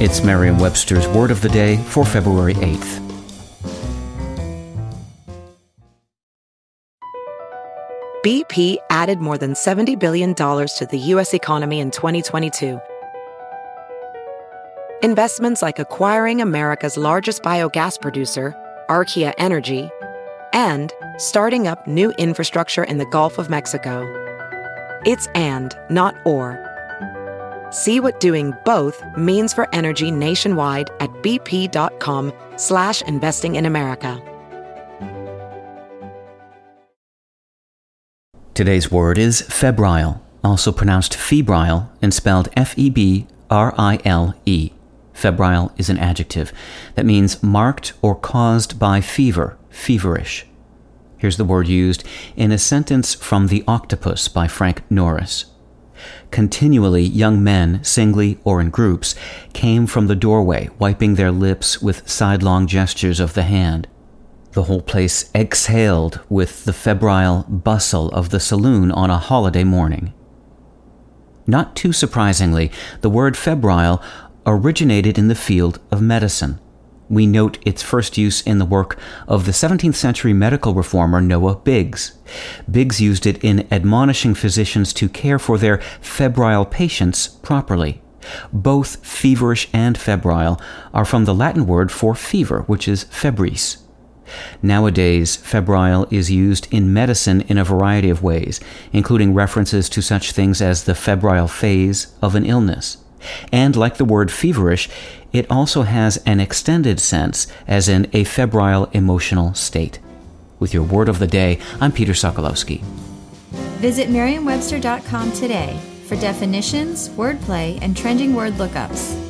It's Merriam Webster's Word of the Day for February 8th. BP added more than $70 billion to the U.S. economy in 2022. Investments like acquiring America's largest biogas producer, Archaea Energy, and starting up new infrastructure in the Gulf of Mexico. It's and, not or. See what doing both means for energy nationwide at bp.com slash investing in America. Today's word is febrile, also pronounced febrile and spelled F-E-B-R-I-L-E. Febrile is an adjective that means marked or caused by fever, feverish. Here's the word used in a sentence from The Octopus by Frank Norris. Continually, young men, singly or in groups, came from the doorway, wiping their lips with sidelong gestures of the hand. The whole place exhaled with the febrile bustle of the saloon on a holiday morning. Not too surprisingly, the word febrile originated in the field of medicine we note its first use in the work of the 17th century medical reformer Noah Biggs. Biggs used it in admonishing physicians to care for their febrile patients properly. Both feverish and febrile are from the Latin word for fever, which is febris. Nowadays, febrile is used in medicine in a variety of ways, including references to such things as the febrile phase of an illness. And like the word feverish, it also has an extended sense, as in a febrile emotional state. With your word of the day, I'm Peter Sokolowski. Visit Merriam-Webster.com today for definitions, wordplay, and trending word lookups.